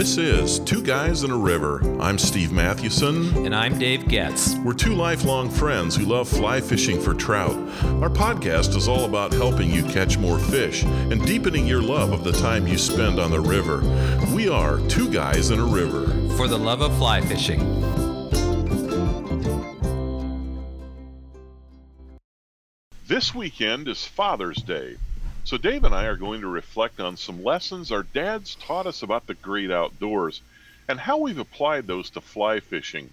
This is Two Guys and a River. I'm Steve Mathewson. And I'm Dave Getz. We're two lifelong friends who love fly fishing for trout. Our podcast is all about helping you catch more fish and deepening your love of the time you spend on the river. We are Two Guys and a River. For the love of fly fishing. This weekend is Father's Day. So, Dave and I are going to reflect on some lessons our dads taught us about the great outdoors and how we've applied those to fly fishing.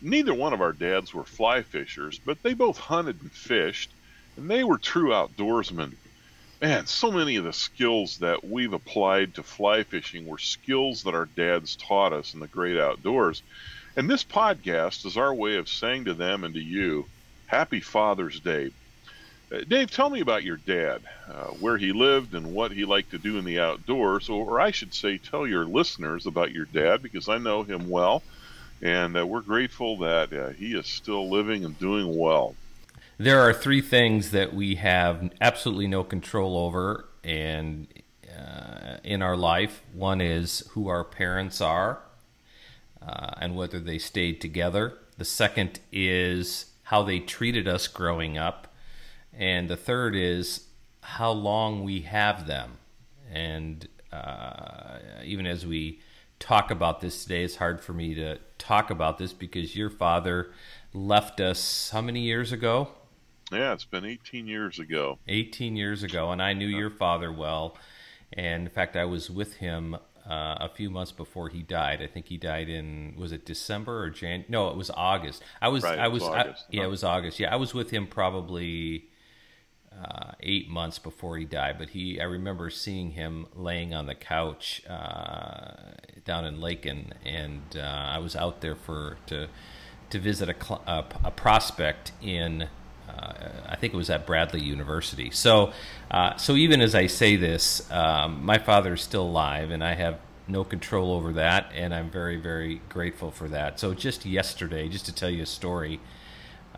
Neither one of our dads were fly fishers, but they both hunted and fished, and they were true outdoorsmen. Man, so many of the skills that we've applied to fly fishing were skills that our dads taught us in the great outdoors. And this podcast is our way of saying to them and to you, Happy Father's Day. Uh, Dave, tell me about your dad, uh, where he lived and what he liked to do in the outdoors, or I should say, tell your listeners about your dad because I know him well, and uh, we're grateful that uh, he is still living and doing well. There are three things that we have absolutely no control over, and uh, in our life, one is who our parents are uh, and whether they stayed together. The second is how they treated us growing up and the third is how long we have them. And uh, even as we talk about this today, it's hard for me to talk about this because your father left us how many years ago? Yeah, it's been 18 years ago. 18 years ago, and I knew your father well. And in fact, I was with him uh, a few months before he died. I think he died in was it December or Jan? No, it was August. I was right, I was, was I, yeah, it was August. Yeah, I was with him probably uh, eight months before he died. But he, I remember seeing him laying on the couch uh, down in Lakin, and uh, I was out there for to to visit a, a, a prospect in. Uh, I think it was at Bradley University. So, uh, so even as I say this, um, my father is still alive, and I have no control over that, and I'm very, very grateful for that. So, just yesterday, just to tell you a story,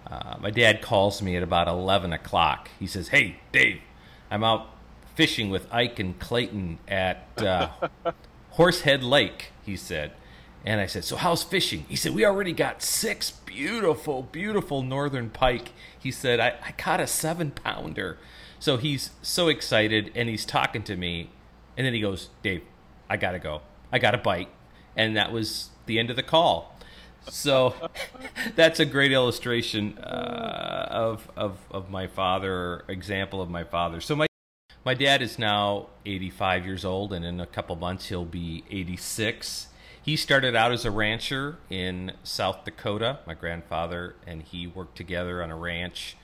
uh, my dad calls me at about 11 o'clock. He says, Hey, Dave, I'm out fishing with Ike and Clayton at uh, Horsehead Lake, he said. And I said, So how's fishing? He said, We already got six beautiful, beautiful northern pike. He said, I, I caught a seven pounder. So he's so excited and he's talking to me. And then he goes, Dave, I got to go. I got a bite. And that was the end of the call so that's a great illustration uh, of, of of my father, example of my father. So my my dad is now 85 years old, and in a couple months he'll be 86. He started out as a rancher in South Dakota. My grandfather and he worked together on a ranch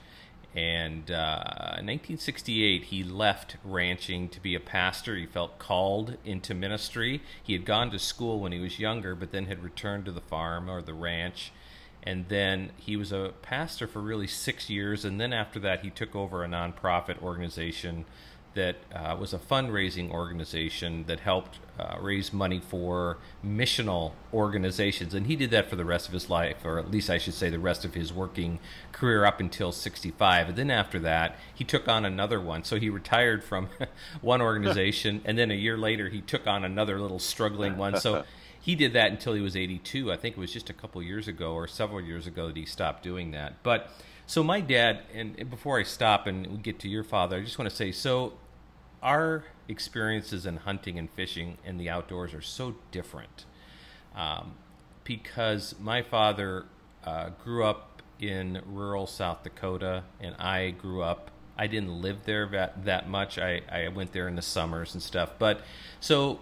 and uh, in 1968, he left ranching to be a pastor. He felt called into ministry. He had gone to school when he was younger, but then had returned to the farm or the ranch. And then he was a pastor for really six years. And then after that, he took over a nonprofit organization that uh, was a fundraising organization that helped uh, raise money for missional organizations. And he did that for the rest of his life, or at least I should say the rest of his working career up until 65. And then after that, he took on another one. So he retired from one organization, and then a year later, he took on another little struggling one. So he did that until he was 82. I think it was just a couple years ago or several years ago that he stopped doing that. But so my dad, and before I stop and get to your father, I just want to say so our experiences in hunting and fishing and the outdoors are so different um, because my father uh, grew up in rural South Dakota and I grew up. I didn't live there that, that much. I, I went there in the summers and stuff. But so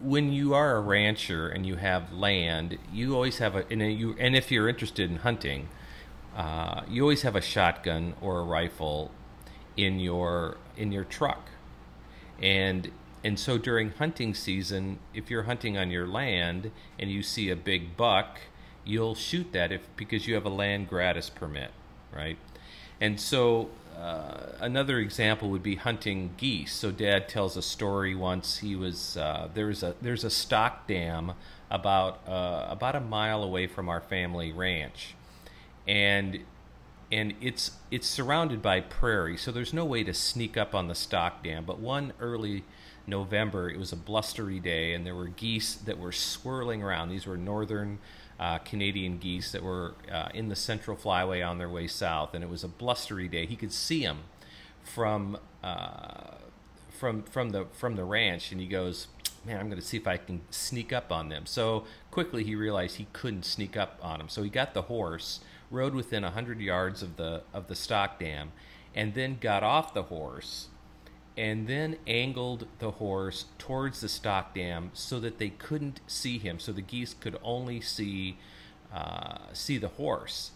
when you are a rancher and you have land, you always have a and you and if you're interested in hunting, uh, you always have a shotgun or a rifle in your in your truck and and so during hunting season, if you're hunting on your land and you see a big buck, you'll shoot that if because you have a land gratis permit, right? And so uh, another example would be hunting geese. So Dad tells a story once he was uh, there's a there's a stock dam about uh, about a mile away from our family ranch, and and it's it's surrounded by prairie, so there's no way to sneak up on the stock dam. But one early November, it was a blustery day, and there were geese that were swirling around. These were northern uh, Canadian geese that were uh, in the Central Flyway on their way south, and it was a blustery day. He could see them from uh, from from the from the ranch, and he goes, "Man, I'm going to see if I can sneak up on them." So quickly, he realized he couldn't sneak up on them. So he got the horse rode within a hundred yards of the of the stock dam, and then got off the horse, and then angled the horse towards the stock dam so that they couldn't see him. So the geese could only see uh, see the horse.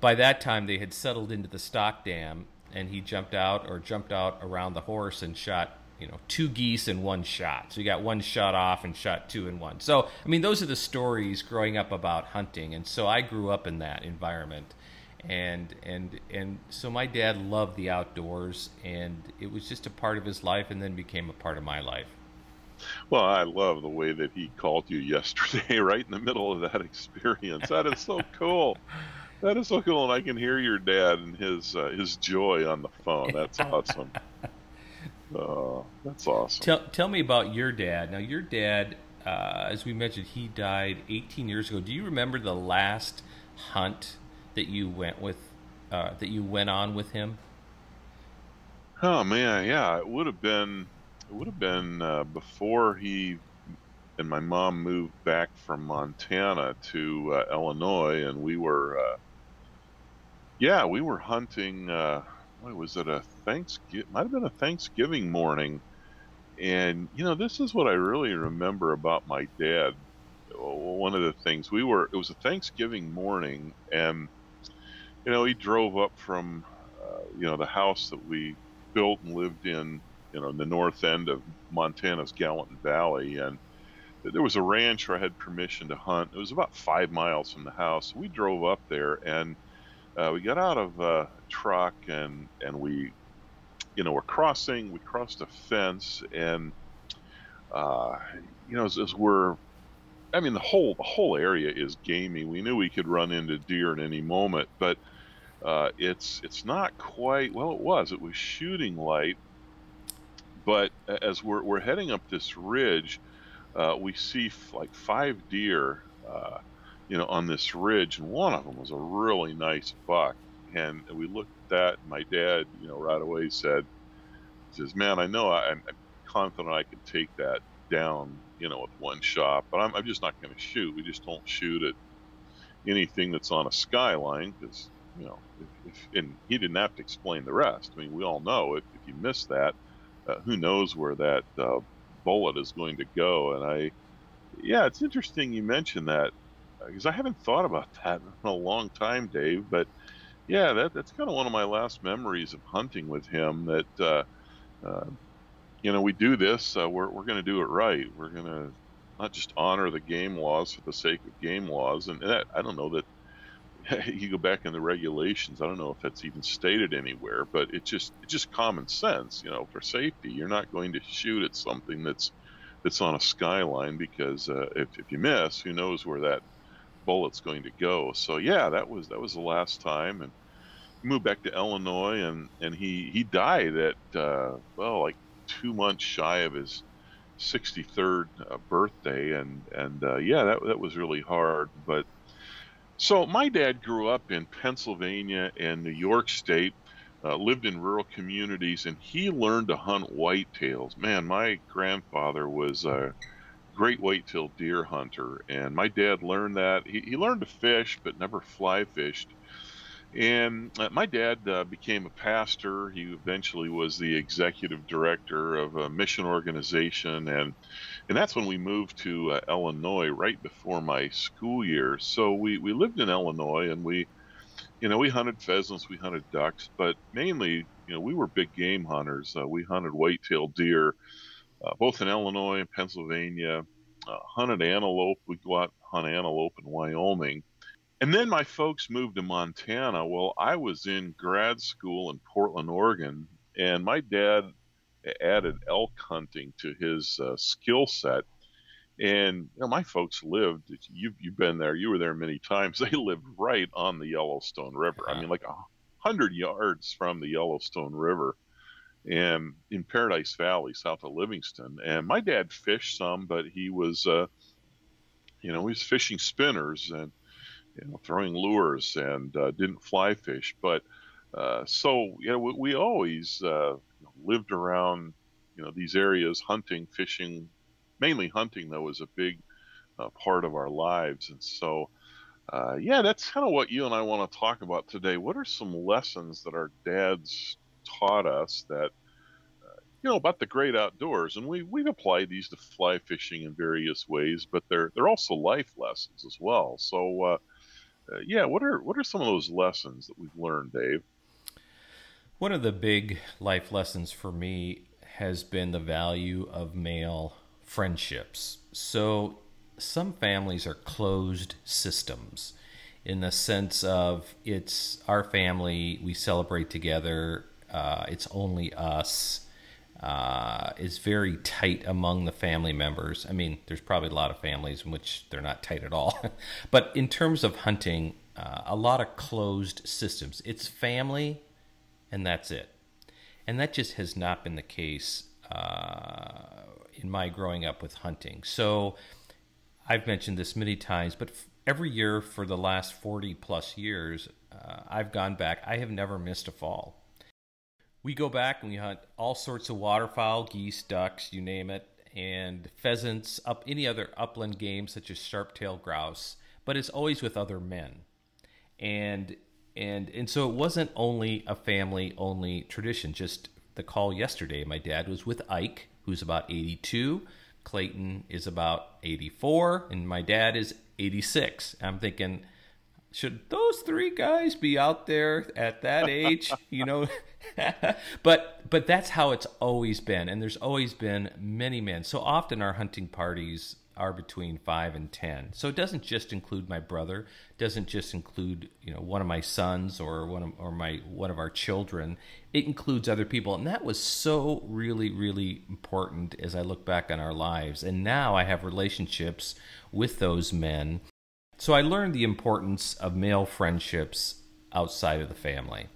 By that time, they had settled into the stock dam, and he jumped out or jumped out around the horse and shot you know two geese in one shot. So you got one shot off and shot two in one. So i mean those are the stories growing up about hunting. And so i grew up in that environment. And and and so my dad loved the outdoors and it was just a part of his life and then became a part of my life. Well i love the way that he called you yesterday right in the middle of that experience. That is so cool. That is so cool and i can hear your dad and his uh, his joy on the phone. That's awesome Oh, that's awesome. Tell tell me about your dad. Now, your dad, uh, as we mentioned, he died 18 years ago. Do you remember the last hunt that you went with, uh, that you went on with him? Oh man, yeah, it would have been, it would have been uh, before he and my mom moved back from Montana to uh, Illinois, and we were, uh, yeah, we were hunting uh, was it a Thanksgiving? Might have been a Thanksgiving morning, and you know this is what I really remember about my dad. One of the things we were it was a Thanksgiving morning, and you know he drove up from uh, you know the house that we built and lived in you know in the north end of Montana's Gallatin Valley, and there was a ranch where I had permission to hunt. It was about five miles from the house. We drove up there and uh, we got out of uh, truck and and we, you know, we're crossing. We crossed a fence and, uh, you know, as, as we're, I mean, the whole the whole area is gamey. We knew we could run into deer at any moment, but uh, it's it's not quite. Well, it was. It was shooting light, but as we're we're heading up this ridge, uh, we see f- like five deer uh, you know, on this ridge, and one of them was a really nice buck. And we looked at that, and my dad, you know, right away said, says, "Man, I know I, am confident I could take that down, you know, with one shot, but I'm, I'm just not going to shoot. We just don't shoot at anything that's on a skyline because, you know, if, if, and he didn't have to explain the rest. I mean, we all know if, if you miss that, uh, who knows where that uh, bullet is going to go. And I, yeah, it's interesting you mentioned that because I haven't thought about that in a long time, Dave. But yeah, that that's kind of one of my last memories of hunting with him. That uh, uh, you know, we do this. Uh, we're we're going to do it right. We're going to not just honor the game laws for the sake of game laws. And that, I don't know that you go back in the regulations. I don't know if that's even stated anywhere, but it's just it's just common sense. You know, for safety, you're not going to shoot at something that's that's on a skyline because uh, if, if you miss, who knows where that bullet's going to go. So yeah, that was that was the last time, and he moved back to Illinois, and and he he died at uh, well like two months shy of his 63rd uh, birthday, and and uh, yeah, that that was really hard. But so my dad grew up in Pennsylvania and New York State. Uh, lived in rural communities, and he learned to hunt whitetails. Man, my grandfather was uh, great whitetail deer hunter, and my dad learned that. He, he learned to fish, but never fly fished. And uh, my dad uh, became a pastor. He eventually was the executive director of a mission organization, and and that's when we moved to uh, Illinois right before my school year. So we we lived in Illinois, and we, you know, we hunted pheasants, we hunted ducks, but mainly, you know, we were big game hunters. Uh, we hunted whitetail deer uh, both in Illinois and Pennsylvania. Uh, hunted antelope. We go out hunt antelope in Wyoming. And then my folks moved to Montana. Well, I was in grad school in Portland, Oregon, and my dad added elk hunting to his uh, skill set. And you know, my folks lived. You've you've been there. You were there many times. They lived right on the Yellowstone River. I mean, like a hundred yards from the Yellowstone River, and in Paradise Valley, south of Livingston. And my dad fished some, but he was, uh, you know, he was fishing spinners and you know, throwing lures and uh, didn't fly fish. But uh, so you know, we, we always uh, lived around you know these areas, hunting, fishing, mainly hunting though was a big uh, part of our lives, and so. Uh, yeah, that's kind of what you and I want to talk about today. What are some lessons that our dads taught us that uh, you know about the great outdoors, and we we've applied these to fly fishing in various ways, but they're they're also life lessons as well. So, uh, uh, yeah, what are what are some of those lessons that we've learned, Dave? One of the big life lessons for me has been the value of male friendships. So, some families are closed systems in the sense of it's our family, we celebrate together, uh, it's only us. Uh, is very tight among the family members. I mean, there's probably a lot of families in which they're not tight at all. but in terms of hunting, uh, a lot of closed systems. It's family, and that's it. And that just has not been the case uh, in my growing up with hunting. So I've mentioned this many times, but every year for the last 40 plus years, uh, I've gone back. I have never missed a fall we go back and we hunt all sorts of waterfowl, geese, ducks, you name it, and pheasants, up any other upland game such as sharp-tailed grouse, but it's always with other men. And and and so it wasn't only a family only tradition. Just the call yesterday, my dad was with Ike, who's about 82. Clayton is about 84, and my dad is 86. I'm thinking, should those three guys be out there at that age? you know, but but that's how it's always been, and there's always been many men. So often our hunting parties are between five and ten. So it doesn't just include my brother, doesn't just include you know one of my sons or one of or my one of our children. It includes other people, and that was so really really important as I look back on our lives. And now I have relationships with those men. So I learned the importance of male friendships outside of the family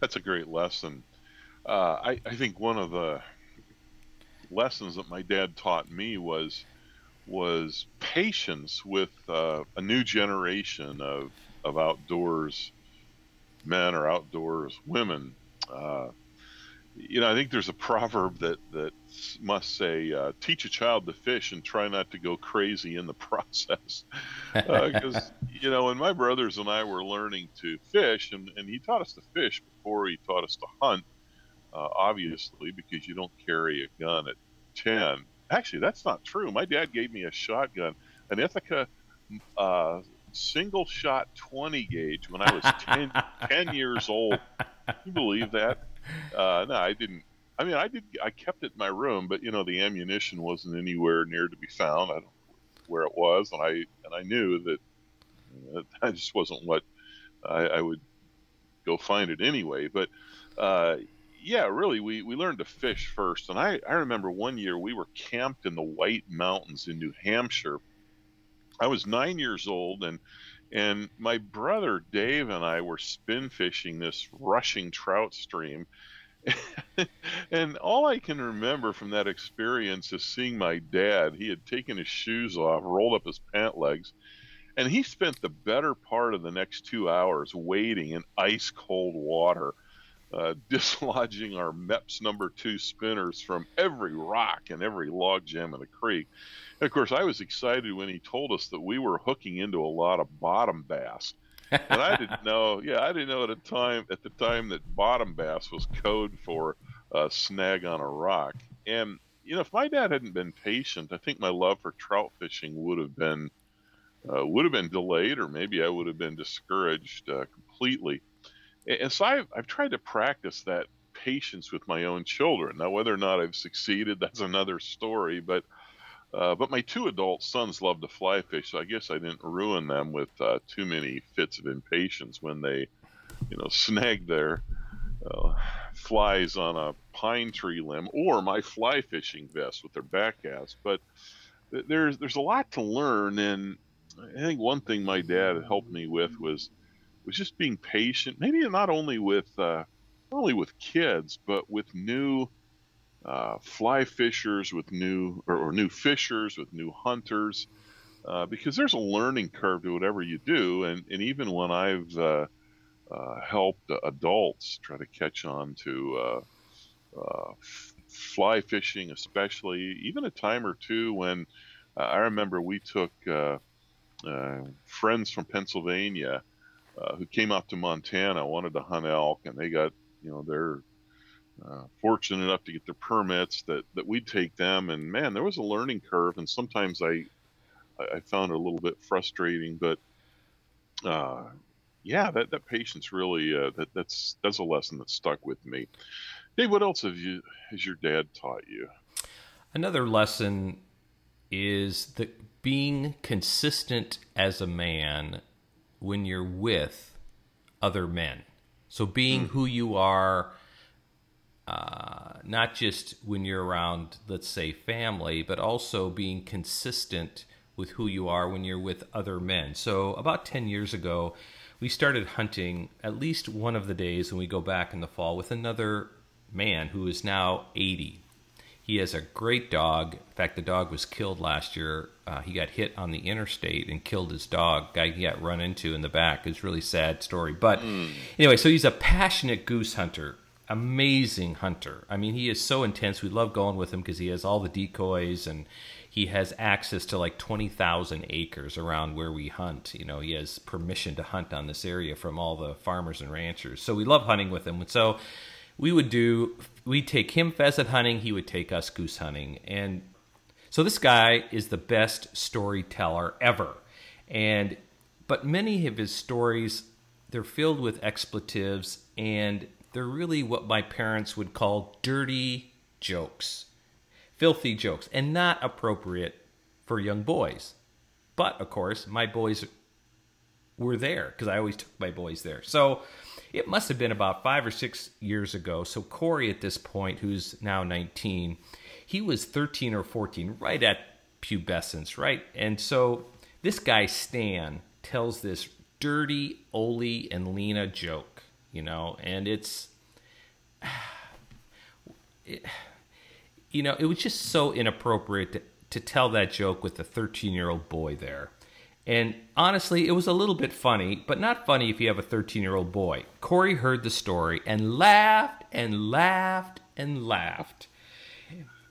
that's a great lesson. Uh, I, I think one of the lessons that my dad taught me was was patience with uh, a new generation of of outdoors men or outdoors women. Uh, you know, I think there's a proverb that that must say, uh, "Teach a child to fish and try not to go crazy in the process." Because uh, you know, when my brothers and I were learning to fish, and, and he taught us to fish before he taught us to hunt, uh, obviously, because you don't carry a gun at ten. Actually, that's not true. My dad gave me a shotgun, an Ithaca uh, single shot 20 gauge when I was 10, 10 years old. Can you believe that? Uh, no, I didn't. I mean, I did. I kept it in my room, but you know, the ammunition wasn't anywhere near to be found. I don't know where it was, and I and I knew that you know, that just wasn't what I, I, would go find it anyway. But uh, yeah, really, we we learned to fish first, and I I remember one year we were camped in the White Mountains in New Hampshire. I was nine years old, and and my brother Dave and I were spin fishing this rushing trout stream. and all I can remember from that experience is seeing my dad. He had taken his shoes off, rolled up his pant legs, and he spent the better part of the next two hours wading in ice cold water, uh, dislodging our Mepps number two spinners from every rock and every log jam in the creek. And of course, I was excited when he told us that we were hooking into a lot of bottom bass. and I didn't know. Yeah, I didn't know at the time at the time that bottom bass was code for a snag on a rock. And you know, if my dad hadn't been patient, I think my love for trout fishing would have been uh, would have been delayed, or maybe I would have been discouraged uh, completely. And so I've, I've tried to practice that patience with my own children. Now, whether or not I've succeeded, that's another story. But uh, but my two adult sons love to fly fish, so I guess I didn't ruin them with uh, too many fits of impatience when they, you know, snagged their uh, flies on a pine tree limb or my fly fishing vest with their backcasts. But there's there's a lot to learn, and I think one thing my dad helped me with was was just being patient. Maybe not only with uh, not only with kids, but with new uh, fly fishers, with new or, or, new fishers, with new hunters, uh, because there's a learning curve to whatever you do. And and even when I've uh, uh, helped adults try to catch on to uh, fly fishing, especially even a time or two when I remember we took friends from Pennsylvania uh, who came out to Montana, wanted to hunt elk, and they got, you know, they're uh, fortunate enough to get their permits that, that we'd take them. And man, there was a learning curve. And sometimes I, I found it a little bit frustrating, but, uh, yeah, that, that patience really, uh, that that's, that's a lesson that stuck with me. Dave, what else have you, has your dad taught you? Another lesson is that being consistent as a man when you're with other men. So being mm. who you are, uh, not just when you're around, let's say, family, but also being consistent with who you are when you're with other men. So about 10 years ago, we started hunting at least one of the days when we go back in the fall with another man who is now 80. He has a great dog. In fact, the dog was killed last year. Uh, he got hit on the interstate and killed his dog. Guy he got run into in the back. It's really sad story. But mm. anyway, so he's a passionate goose hunter, amazing hunter. I mean, he is so intense. We love going with him because he has all the decoys and he has access to like 20,000 acres around where we hunt. You know, he has permission to hunt on this area from all the farmers and ranchers. So we love hunting with him. And so we would do we'd take him pheasant hunting he would take us goose hunting and so this guy is the best storyteller ever. And but many of his stories they're filled with expletives and they're really what my parents would call dirty jokes filthy jokes and not appropriate for young boys. But of course my boys were there because i always took my boys there. So it must have been about five or six years ago. So Corey, at this point, who's now 19, he was 13 or 14, right at pubescence, right? And so this guy Stan tells this dirty Ole and Lena joke, you know, and it's, it, you know, it was just so inappropriate to, to tell that joke with a 13 year old boy there. And honestly, it was a little bit funny, but not funny if you have a 13 year old boy. Corey heard the story and laughed and laughed and laughed.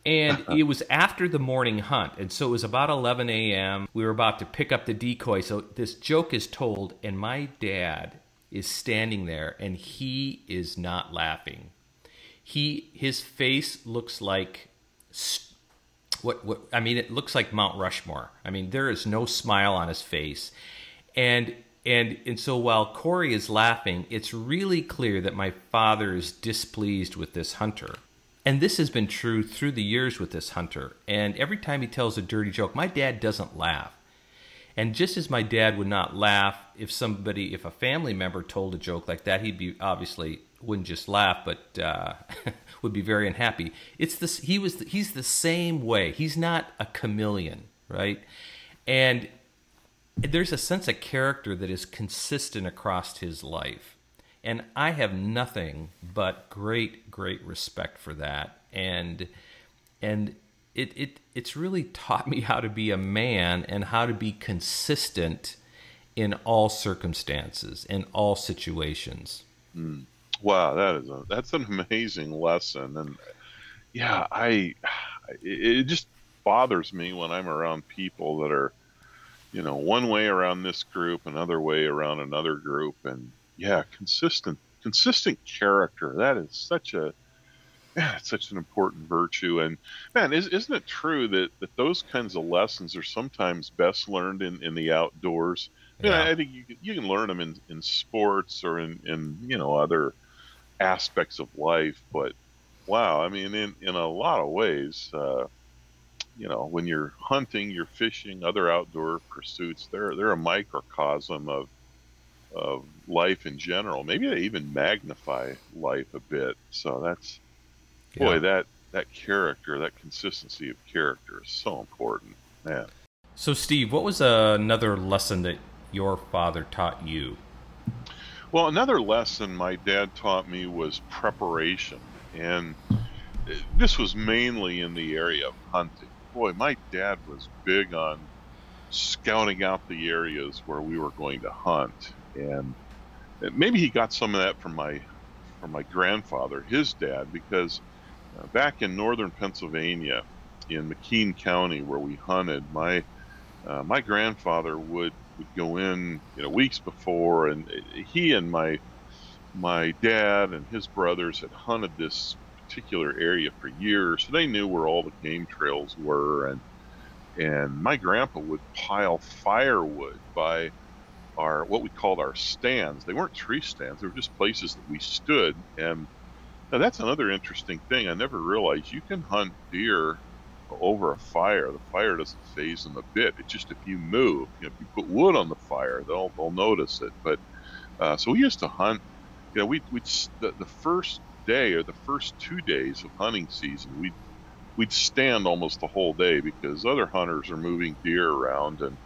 And uh-huh. it was after the morning hunt. And so it was about 11 a.m. We were about to pick up the decoy. So this joke is told, and my dad is standing there and he is not laughing. He his face looks like what what I mean it looks like Mount Rushmore. I mean there is no smile on his face. And and and so while Corey is laughing, it's really clear that my father is displeased with this hunter. And this has been true through the years with this hunter. And every time he tells a dirty joke, my dad doesn't laugh. And just as my dad would not laugh if somebody, if a family member told a joke like that, he'd be obviously wouldn't just laugh, but uh, would be very unhappy. It's this. He was. He's the same way. He's not a chameleon, right? And there's a sense of character that is consistent across his life, and I have nothing but great, great respect for that. And and it it it's really taught me how to be a man and how to be consistent in all circumstances in all situations. Mm. Wow, that is a that's an amazing lesson, and yeah, I it, it just bothers me when I'm around people that are, you know, one way around this group, another way around another group, and yeah, consistent consistent character. That is such a yeah, it's such an important virtue. And man, is, isn't it true that, that those kinds of lessons are sometimes best learned in, in the outdoors? Yeah. I, I think you can, you can learn them in, in sports or in, in you know other aspects of life. But wow, I mean, in in a lot of ways, uh, you know, when you're hunting, you're fishing, other outdoor pursuits, they're they're a microcosm of of life in general. Maybe they even magnify life a bit. So that's yeah. boy, that that character, that consistency of character is so important, man. So, Steve, what was uh, another lesson that your father taught you? Well, another lesson my dad taught me was preparation. And this was mainly in the area of hunting. Boy, my dad was big on scouting out the areas where we were going to hunt. And maybe he got some of that from my from my grandfather, his dad, because uh, back in northern Pennsylvania, in McKean County, where we hunted, my uh, my grandfather would would go in, you know, weeks before, and he and my my dad and his brothers had hunted this particular area for years, so they knew where all the game trails were, and and my grandpa would pile firewood by our what we called our stands. They weren't tree stands; they were just places that we stood. And now that's another interesting thing. I never realized you can hunt deer over a fire. The fire doesn't faze them a bit. It's just if you move, you know, if you put wood on the fire, they'll they'll notice it. But uh, so we used to hunt. You know, we we the, the first day or the first two days of hunting season, we'd we'd stand almost the whole day because other hunters are moving deer around, and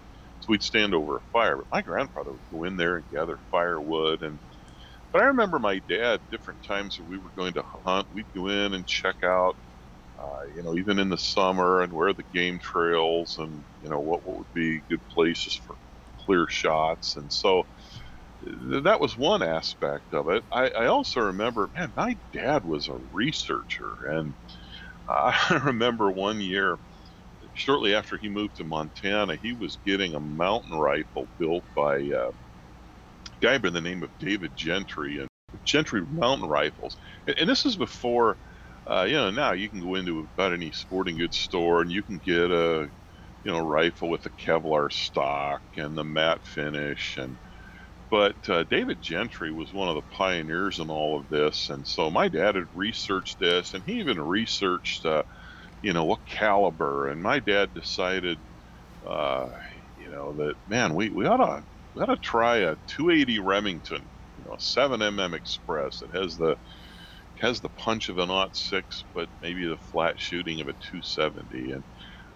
so we'd stand over a fire. But my grandfather would go in there and gather firewood and. But I remember my dad, different times when we were going to hunt, we'd go in and check out uh, you know, even in the summer and where the game trails and, you know, what, what would be good places for clear shots. And so that was one aspect of it. I, I also remember, man, my dad was a researcher. And I remember one year, shortly after he moved to Montana, he was getting a mountain rifle built by uh, a guy by the name of David Gentry and Gentry Mountain Rifles. And, and this is before uh, you know, now you can go into about any sporting goods store and you can get a, you know, rifle with the Kevlar stock and the matte finish. And but uh, David Gentry was one of the pioneers in all of this, and so my dad had researched this, and he even researched, uh, you know, what caliber. And my dad decided, uh, you know, that man, we we ought to we ought to try a 280 Remington, you know, a 7 mm Express. It has the has the punch of an aught six, but maybe the flat shooting of a 270. And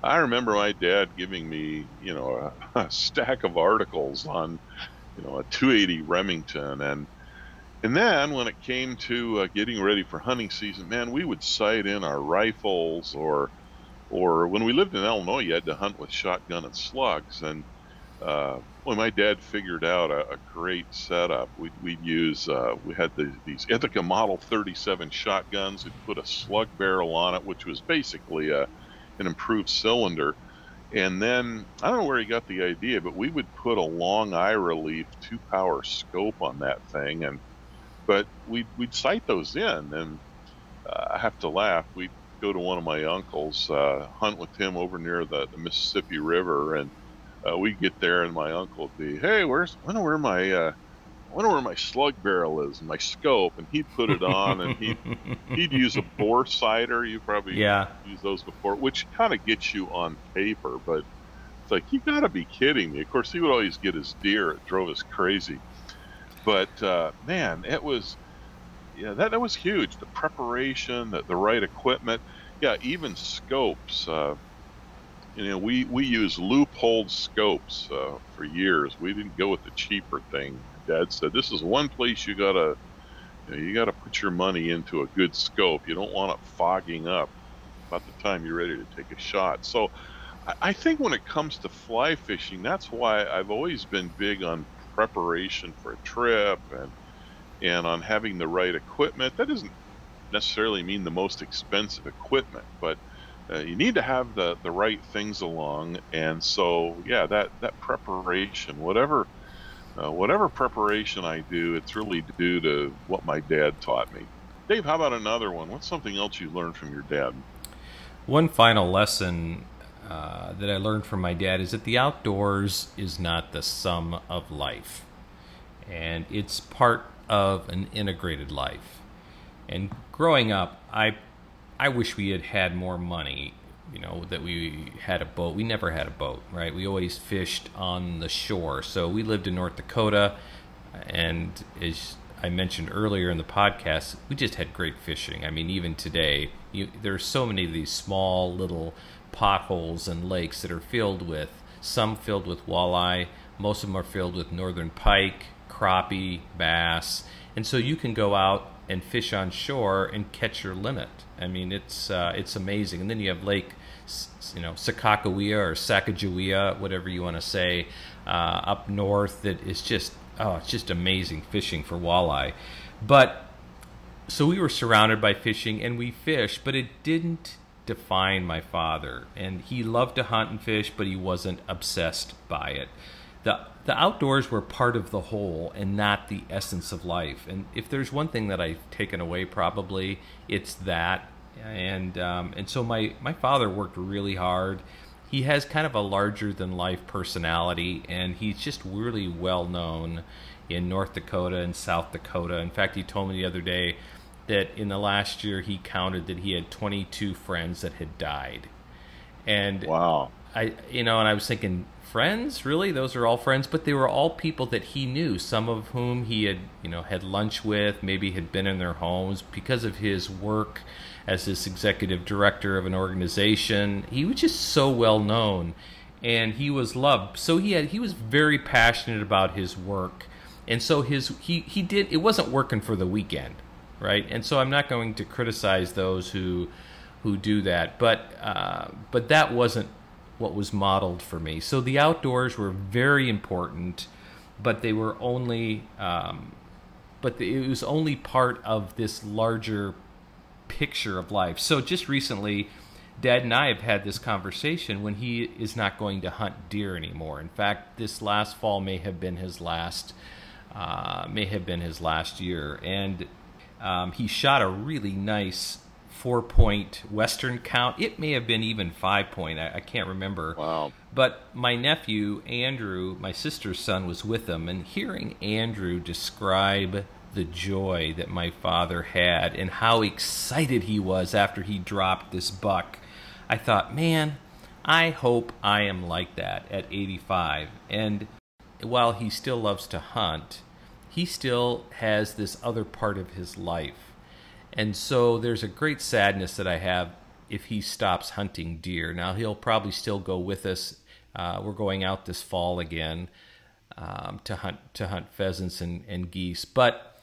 I remember my dad giving me, you know, a, a stack of articles on, you know, a 280 Remington, and and then when it came to uh, getting ready for hunting season, man, we would sight in our rifles, or or when we lived in Illinois, you had to hunt with shotgun and slugs, and uh, my dad figured out a, a great setup, we'd, we'd use, uh, we had the, these Ithaca Model 37 shotguns. We'd put a slug barrel on it, which was basically a, an improved cylinder. And then, I don't know where he got the idea, but we would put a long eye relief two power scope on that thing. And, but we'd, we'd sight those in. And uh, I have to laugh. We'd go to one of my uncles, uh, hunt with him over near the, the Mississippi River. And, uh, we get there and my uncle would be, hey, where's I wonder where my uh, I wonder where my slug barrel is, my scope, and he'd put it on, and he'd he'd use a bore sighter. You probably yeah used those before, which kind of gets you on paper, but it's like you got to be kidding me. Of course, he would always get his deer. It drove us crazy, but uh, man, it was yeah that that was huge. The preparation, the, the right equipment, yeah, even scopes. Uh, you know, we, we use Leupold scopes uh, for years. We didn't go with the cheaper thing. Dad said, this is one place you gotta, you, know, you gotta put your money into a good scope. You don't want it fogging up about the time you're ready to take a shot. So I think when it comes to fly fishing, that's why I've always been big on preparation for a trip and, and on having the right equipment. That doesn't necessarily mean the most expensive equipment, but uh, you need to have the, the right things along. And so, yeah, that, that preparation, whatever uh, whatever preparation I do, it's really due to what my dad taught me. Dave, how about another one? What's something else you learned from your dad? One final lesson uh, that I learned from my dad is that the outdoors is not the sum of life, and it's part of an integrated life. And growing up, I I wish we had had more money. You know that we had a boat. We never had a boat, right? We always fished on the shore. So we lived in North Dakota, and as I mentioned earlier in the podcast, we just had great fishing. I mean, even today, you, are so many of these small little potholes and lakes that are filled with some filled with walleye. Most of them are filled with northern pike, crappie, bass, and so you can go out and fish on shore and catch your limit. I mean, it's uh, it's amazing. And then you have Lake, you know, Sakakawea or Sacagawea, whatever you want to say, uh, up north. That is just oh, it's just amazing fishing for walleye. But so we were surrounded by fishing and we fished, but it didn't define my father. And he loved to hunt and fish, but he wasn't obsessed by it. The, the outdoors were part of the whole and not the essence of life. And if there's one thing that I've taken away, probably it's that. And um, and so my my father worked really hard. He has kind of a larger than life personality, and he's just really well known in North Dakota and South Dakota. In fact, he told me the other day that in the last year he counted that he had 22 friends that had died. And wow. I you know, and I was thinking friends? Really? Those are all friends? But they were all people that he knew some of whom he had you know had lunch with maybe had been in their homes because of his work as this executive director of an organization. He was just so well known and he was loved. So he had he was very passionate about his work. And so his he he did it wasn't working for the weekend right and so i'm not going to criticize those who who do that but uh, but that wasn't what was modeled for me. So the outdoors were very important, but they were only, um, but the, it was only part of this larger picture of life. So just recently, Dad and I have had this conversation when he is not going to hunt deer anymore. In fact, this last fall may have been his last, uh, may have been his last year, and um, he shot a really nice four point Western count. It may have been even five point. I, I, can't remember. Wow. But my nephew, Andrew, my sister's son, was with him, and hearing Andrew describe the joy that my father had and how excited he was after he dropped this buck, I thought, man, I hope I am like that at 85. And while he still loves to hunt, he still has this other part of his life and so there's a great sadness that I have if he stops hunting deer. Now he'll probably still go with us. Uh, we're going out this fall again um, to hunt to hunt pheasants and, and geese, but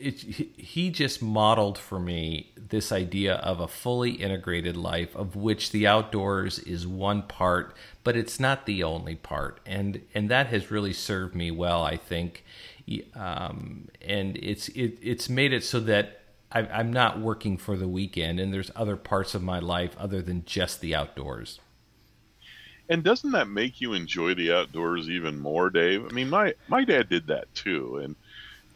it, he just modeled for me this idea of a fully integrated life, of which the outdoors is one part, but it's not the only part, and and that has really served me well, I think. Um, and it's it, it's made it so that I, am not working for the weekend, and there's other parts of my life other than just the outdoors. And doesn't that make you enjoy the outdoors even more, Dave? I mean, my my dad did that too, and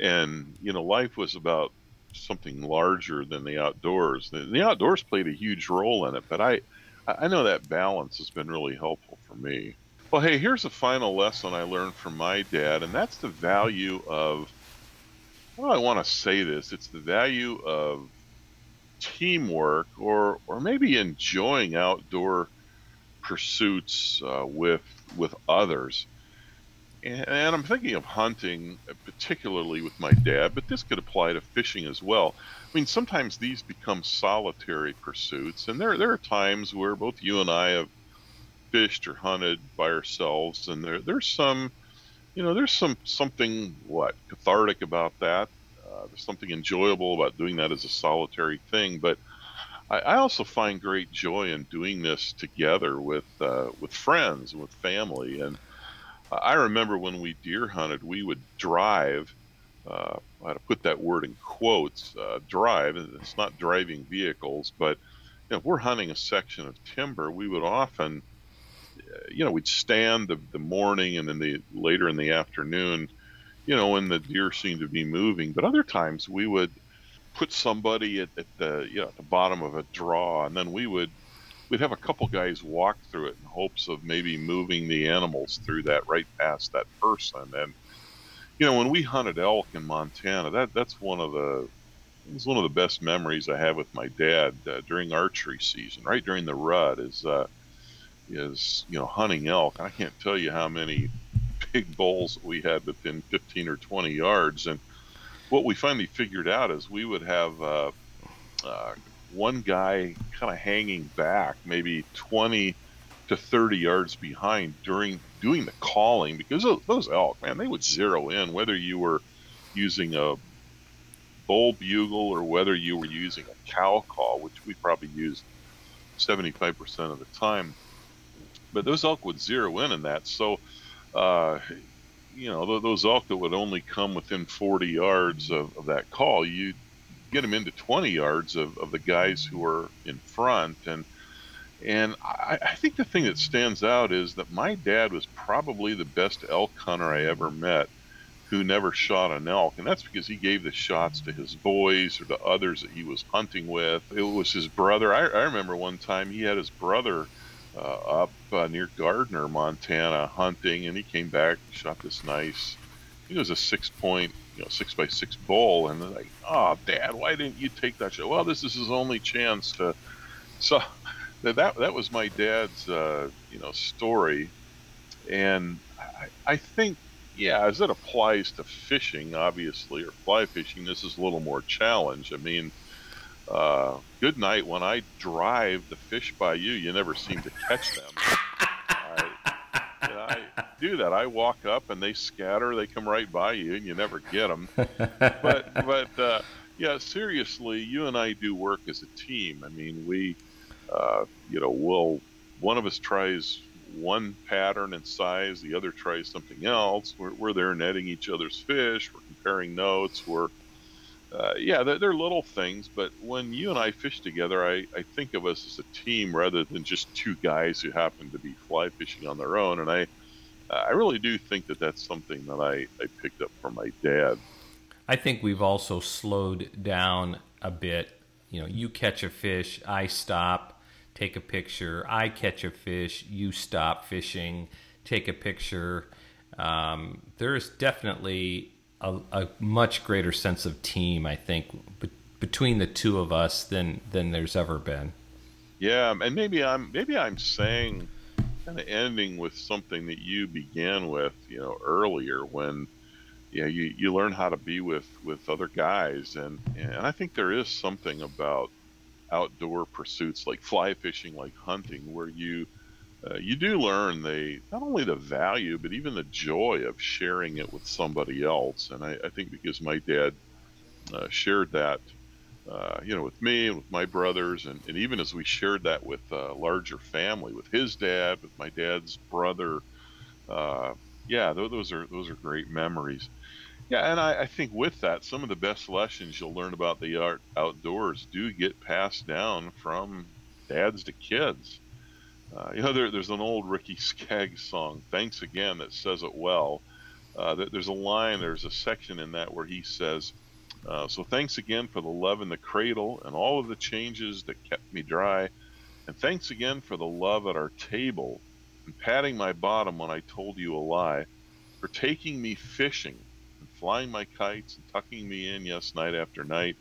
and you know, life was about something larger than the outdoors. The, the outdoors played a huge role in it, but I I know that balance has been really helpful for me. Well, hey, here's a final lesson I learned from my dad, and that's the value of Well, I want to say this? It's the value of teamwork or or maybe enjoying outdoor pursuits uh, with with others. And, and, I'm thinking of hunting, particularly with my dad, but this could apply to fishing as well. I mean, sometimes these become solitary pursuits, and there there are times where both you and I have fished or hunted by ourselves, and there there's some you know, there's some something what cathartic about that. Uh, there's something enjoyable about doing that as a solitary thing, but I, I also find great joy in doing this together with uh, with friends and with family. And I remember when we deer hunted, we would drive. Uh, I to put that word in quotes. Uh, drive. It's not driving vehicles, but you know, if we're hunting a section of timber, we would often you know, we'd stand the, the morning and then the later in the afternoon, you know, when the deer seemed to be moving. But other times we would put somebody at, at the you know at the bottom of a draw, and then we would we'd have a couple guys walk through it in hopes of maybe moving the animals through that right past that person. And you know, when we hunted elk in Montana, that that's one of the it's one of the best memories I have with my dad uh, during archery season, right during the rut. Is uh, is you know hunting elk. I can't tell you how many big bulls we had within 15 or 20 yards. And what we finally figured out is we would have uh, uh, one guy kind of hanging back, maybe 20 to 30 yards behind during doing the calling because those elk, man, they would zero in whether you were using a bull bugle or whether you were using a cow call, which we probably used 75% of the time. But those elk would zero in in that. So, uh, you know, those elk that would only come within 40 yards of, of that call, you get them into 20 yards of, of the guys who are in front. And and I, I, think the thing that stands out is that my dad was probably the best elk hunter I ever met who never shot an elk. And that's because he gave the shots to his boys or to others that he was hunting with. It was his brother. I, I remember one time he had his brother uh, up uh, near Gardner, Montana, hunting, and he came back, shot this nice. it was a six point, you know, six by six bull, and they're like, "Oh, Dad, why didn't you take that shot?" Well, this is his only chance to. So that that was my dad's, uh, you know, story, and I, I think, yeah, as it applies to fishing, obviously, or fly fishing, this is a little more challenge. I mean uh, good night. When I drive the fish by you, you never seem to catch them. Do that. I walk up and they scatter. They come right by you, and you never get them. but but uh, yeah, seriously, you and I do work as a team. I mean, we uh, you know we'll one of us tries one pattern and size, the other tries something else. We're, we're there netting each other's fish. We're comparing notes. We're uh, yeah, they're, they're, little things, but when you and I fish together, I, I think of us as a team rather than just two guys who happen to be fly fishing on their own. And I, I really do think that that's something that I, I picked up from my dad. I think we've also slowed down a bit. You know, you catch a fish, I stop, take a picture. I catch a fish, you stop fishing, take a picture. Um, there's definitely a, a much greater sense of team, I think, be, between the two of us than than there's ever been. Yeah, and maybe I'm maybe I'm saying kind of ending with something that you began with, you know, earlier when you know, you, you learn how to be with, with other guys and, and I think there is something about outdoor pursuits like fly fishing, like hunting, where you uh, you do learn the not only the value but even the joy of sharing it with somebody else. And I, I think because my dad uh, shared that, uh, you know, with me and with my brothers, and, and even as we shared that with a larger family, with his dad, with my dad's brother, uh, yeah, those are those are great memories. Yeah, and I, I, think with that, some of the best lessons you'll learn about the art outdoors do get passed down from dads to kids. Uh, you know, there, there's an old Ricky Skaggs song, Thanks Again, that says it well. Uh, there's a line, there's a section in that where he says, uh, So thanks again for the love in the cradle and all of the changes that kept me dry. And thanks again for the love at our table and patting my bottom when I told you a lie, for taking me fishing and flying my kites and tucking me in, yes, night after night.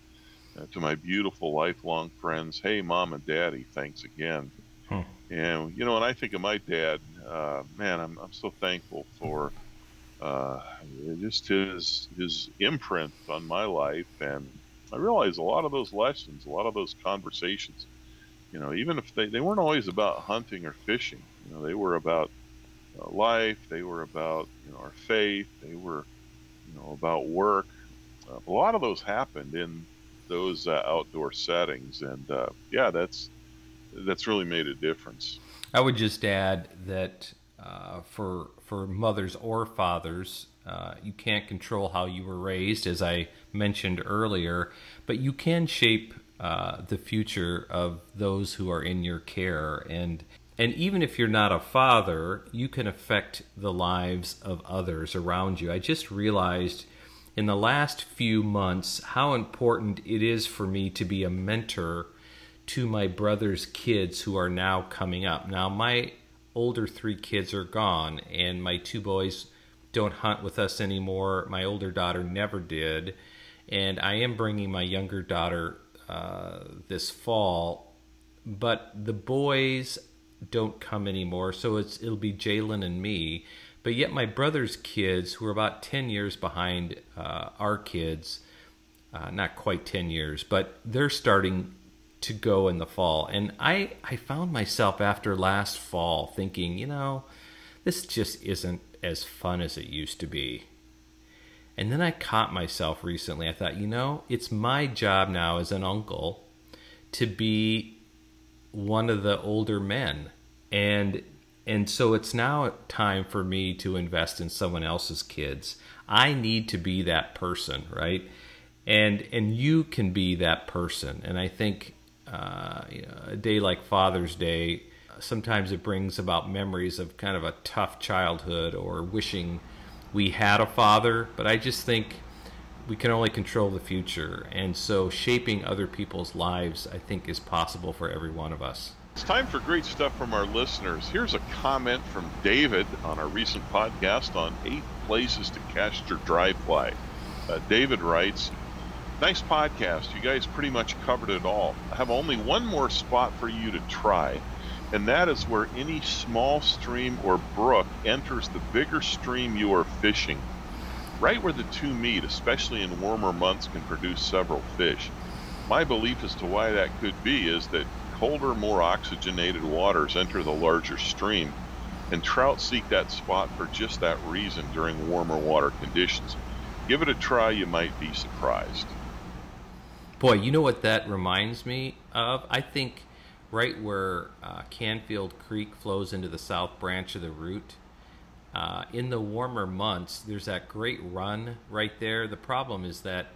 Uh, to my beautiful lifelong friends, hey, mom and daddy, thanks again. Hmm. And you know, when I think of my dad, uh, man, I'm I'm so thankful for uh, just his his imprint on my life, and I realize a lot of those lessons, a lot of those conversations, you know, even if they they weren't always about hunting or fishing, you know, they were about uh, life, they were about you know our faith, they were you know about work. Uh, a lot of those happened in those uh, outdoor settings, and uh, yeah, that's that's really made a difference. I would just add that uh, for for mothers or fathers, uh, you can't control how you were raised, as I mentioned earlier, but you can shape uh, the future of those who are in your care. And and even if you're not a father, you can affect the lives of others around you. I just realized in the last few months how important it is for me to be a mentor to my brother's kids who are now coming up. Now, my older three kids are gone, and my two boys don't hunt with us anymore. My older daughter never did. And I am bringing my younger daughter uh, this fall, but the boys don't come anymore. So it's it'll be Jalen and me. But yet my brother's kids, who are about ten years behind uh, our kids, uh, not quite ten years, but they're starting to go in the fall. And I, I found myself after last fall thinking, you know, this just isn't as fun as it used to be. And then I caught myself recently. I thought, you know, it's my job now as an uncle to be one of the older men. And and so it's now time for me to invest in someone else's kids. I need to be that person, right? And and you can be that person. And I think uh, a day like Father's Day, sometimes it brings about memories of kind of a tough childhood or wishing we had a father. But I just think we can only control the future. And so shaping other people's lives, I think, is possible for every one of us. It's time for great stuff from our listeners. Here's a comment from David on our recent podcast on eight places to catch your dry fly. Uh, David writes, Nice podcast. You guys pretty much covered it all. I have only one more spot for you to try, and that is where any small stream or brook enters the bigger stream you are fishing. Right where the two meet, especially in warmer months, can produce several fish. My belief as to why that could be is that colder, more oxygenated waters enter the larger stream, and trout seek that spot for just that reason during warmer water conditions. Give it a try, you might be surprised. Boy, you know what that reminds me of? I think right where uh, Canfield Creek flows into the south branch of the route, uh, in the warmer months, there's that great run right there. The problem is that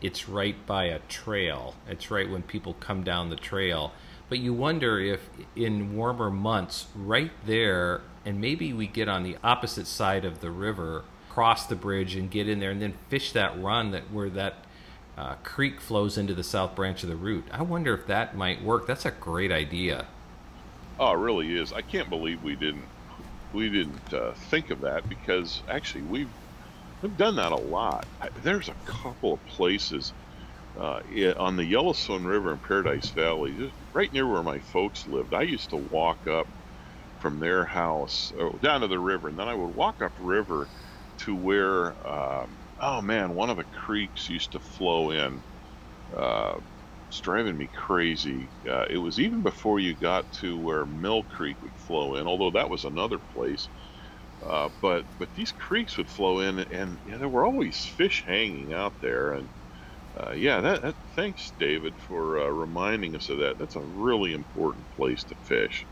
it's right by a trail. It's right when people come down the trail. But you wonder if in warmer months, right there, and maybe we get on the opposite side of the river, cross the bridge and get in there, and then fish that run that where that uh, creek flows into the south branch of the route. I wonder if that might work. That's a great idea. Oh, it really is. I can't believe we didn't we didn't uh, think of that because actually we've we've done that a lot. There's a couple of places uh, on the Yellowstone River in Paradise Valley, just right near where my folks lived. I used to walk up from their house oh, down to the river, and then I would walk up river to where, um, oh man, one of the creeks used to flow in. Uh, it's driving me crazy. Uh, it was even before you got to where Mill Creek would flow in, although that was another place. Uh, but but these creeks would flow in, and yeah, there were always fish hanging out there, and uh, yeah, that, that, thanks, David, for uh, reminding us of that. That's a really important place to fish.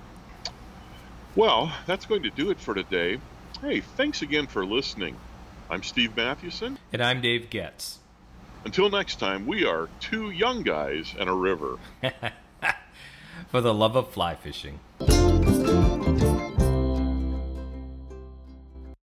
Well, that's going to do it for today. Hey, thanks again for listening. I'm Steve Mathewson. And I'm Dave Getz. Until next time, we are two young guys and a river. for the love of fly fishing.